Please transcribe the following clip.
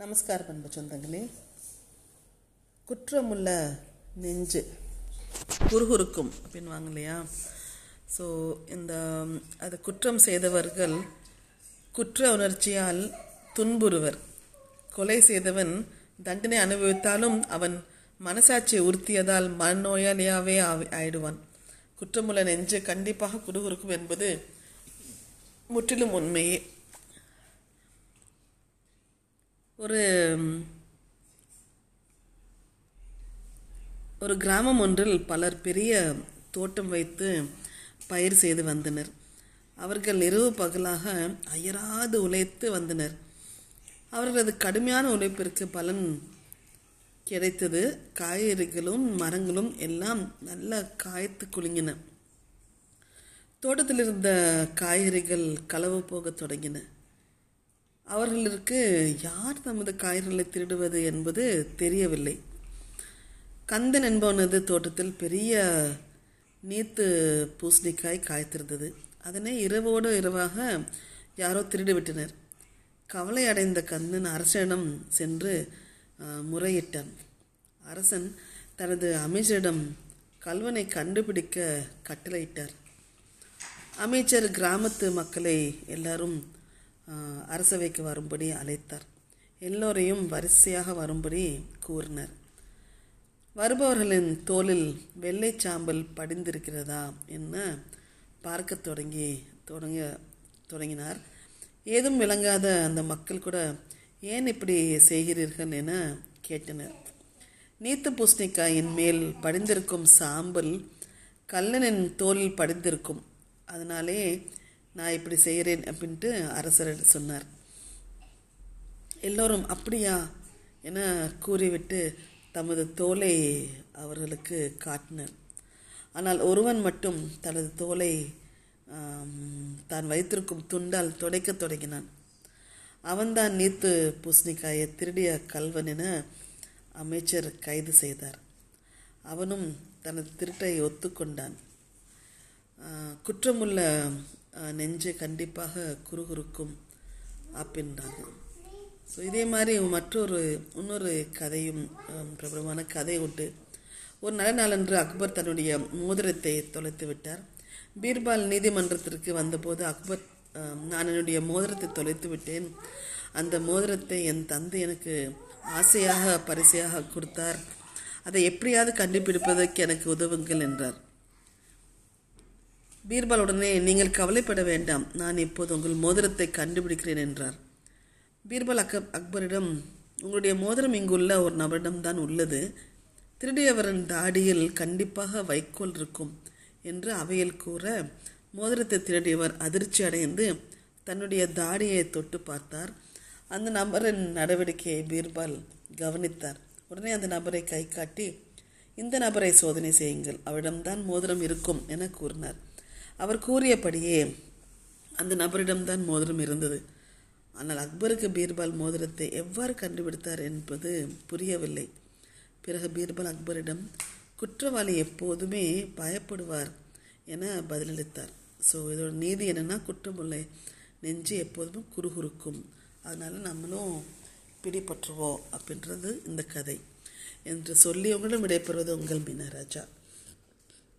நமஸ்கார் பண்பு சொந்தங்களே. குற்றமுள்ள நெஞ்சு. குறுகுறுக்கும் அப்படின்வாங்க இல்லையா? ஸோ இந்த அது குற்றம் செய்தவர்கள் குற்ற உணர்ச்சியால் துன்புறுவர். கொலை செய்தவன் தண்டனை அனுபவித்தாலும் அவன் மனசாட்சியை உறுத்தியதால் மனநோயாளியாகவே ஆயிடுவான். குற்றமுள்ள நெஞ்சு கண்டிப்பாக குறுகுறுக்கும் என்பது முற்றிலும் உண்மையே. ஒரு ஒரு கிராமம் ஒன்றில் பலர் பெரிய தோட்டம் வைத்து பயிர் செய்து வந்தனர். அவர்கள் இரவு பகலாக அயராது உழைத்து வந்தனர். அவர்களது கடுமையான உழைப்பிற்கு பலன் கிடைத்தது. காய்கறிகளும் மரங்களும் எல்லாம் நல்ல காய்த்து குலுங்கின. தோட்டத்தில் இருந்த காய்கறிகள் களவு போகத் தொடங்கின. அவர்களுக்கு யார் தமது காய்கறிகளை திருடுவது என்பது தெரியவில்லை. கந்தன் என்பவனது தோட்டத்தில் பெரிய நீத்து பூசணிக்காய் காய்த்திருந்தது. அதனை இரவோடு இரவாக யாரோ திருடிவிட்டனர். கவலை அடைந்த கந்தன் அரசனிடம் சென்று முறையிட்டான். அரசன் தனது அமைச்சரிடம் கல்வனை கண்டுபிடிக்க கட்டளையிட்டார். அமைச்சர் கிராமத்து மக்களை எல்லாரும் அரசவைக்கு வரும்படி அழைத்தார். எல்லோரையும் வரிசையாக வரும்படி கூறினர். வருபவர்களின் தோலில் வெள்ளை சாம்பல் படிந்திருக்கிறதா என்ன பார்க்க தொடங்கி தொடங்க தொடங்கினார். ஏதும் விளங்காத அந்த மக்கள் கூட ஏன் இப்படி செய்கிறீர்கள் என கேட்டனர். நீத்து பூசணிக்காயின் மேல் படிந்திருக்கும் சாம்பல் கல்லனின் தோலில் படிந்திருக்கும். அதனாலே நான் இப்படி செய்கிறேன் அப்படின்ட்டு அரசர் சொன்னார். எல்லோரும் அப்படியா என கூறிவிட்டு தமது தோலை அவர்களுக்கு காட்டினர். ஆனால் ஒருவன் மட்டும் தனது தோலை தான் வைத்திருக்கும் துண்டால் துடைக்கத் தொடங்கினான். அவன்தான் நீத்து பூசணிக்காயை திருடிய கல்வன் என அமைச்சர் கைது செய்தார். அவனும் தனது திருட்டை ஒத்துக்கொண்டான். குற்றமுள்ள நெஞ்சு கண்டிப்பாக குறுகுறுக்கும் அப்படின்றாங்க ஸோ இதே மாதிரி மற்றொரு இன்னொரு கதையும் பிரபலமான கதை உண்டு. ஒரு நல்ல நாளன்று அக்பர் தன்னுடைய மோதிரத்தை தொலைத்து விட்டார். பீர்பால் நீதிமன்றத்திற்கு வந்தபோது அக்பர் நான் என்னுடைய மோதிரத்தை தொலைத்து விட்டேன். அந்த மோதிரத்தை என் தந்தை எனக்கு ஆசையாக பரிசையாக கொடுத்தார். அதை எப்படியாவது கண்டுபிடிப்பதற்கு எனக்கு உதவுங்கள் என்றார். பீர்பால் உடனே நீங்கள் கவலைப்பட வேண்டாம். நான் இப்போது உங்கள் மோதிரத்தை கண்டுபிடிக்கிறேன் என்றார். பீர்பால் அக்க அக்பரிடம் உங்களுடைய மோதிரம் இங்குள்ள ஒரு நபரிடம்தான் உள்ளது. திருடியவரின் தாடியில் கண்டிப்பாக வைக்கோல் இருக்கும் என்று அவையில் கூற மோதிரத்தை திருடியவர் அதிர்ச்சி அடைந்து தன்னுடைய தாடியை தொட்டு பார்த்தார். அந்த நபரின் நடவடிக்கையை பீர்பால் கவனித்தார். உடனே அந்த நபரை கை காட்டி இந்த நபரை சோதனை செய்யுங்கள். அவரிடம்தான் மோதிரம் இருக்கும் என கூறினார். அவர் கூறியபடியே அந்த நபரிடம்தான் மோதிரம் இருந்தது. ஆனால் அக்பருக்கு பீர்பால் மோதிரத்தை எவ்வாறு கண்டுபிடித்தார் என்பது புரியவில்லை. பிறகு பீர்பால் அக்பரிடம் குற்றவாளி எப்போதுமே பயப்படுவார் என பதிலளித்தார். ஸோ இதோட நீதி என்னென்னா குற்றமுள்ள நெஞ்சு எப்போதுமே குறுகுறுக்கும். அதனால் நம்மளும் பிடிபற்றுவோம் அப்படின்றது இந்த கதை. என்று சொல்லி உங்களிடம் விடைபெறுவது உங்கள் மீனராஜா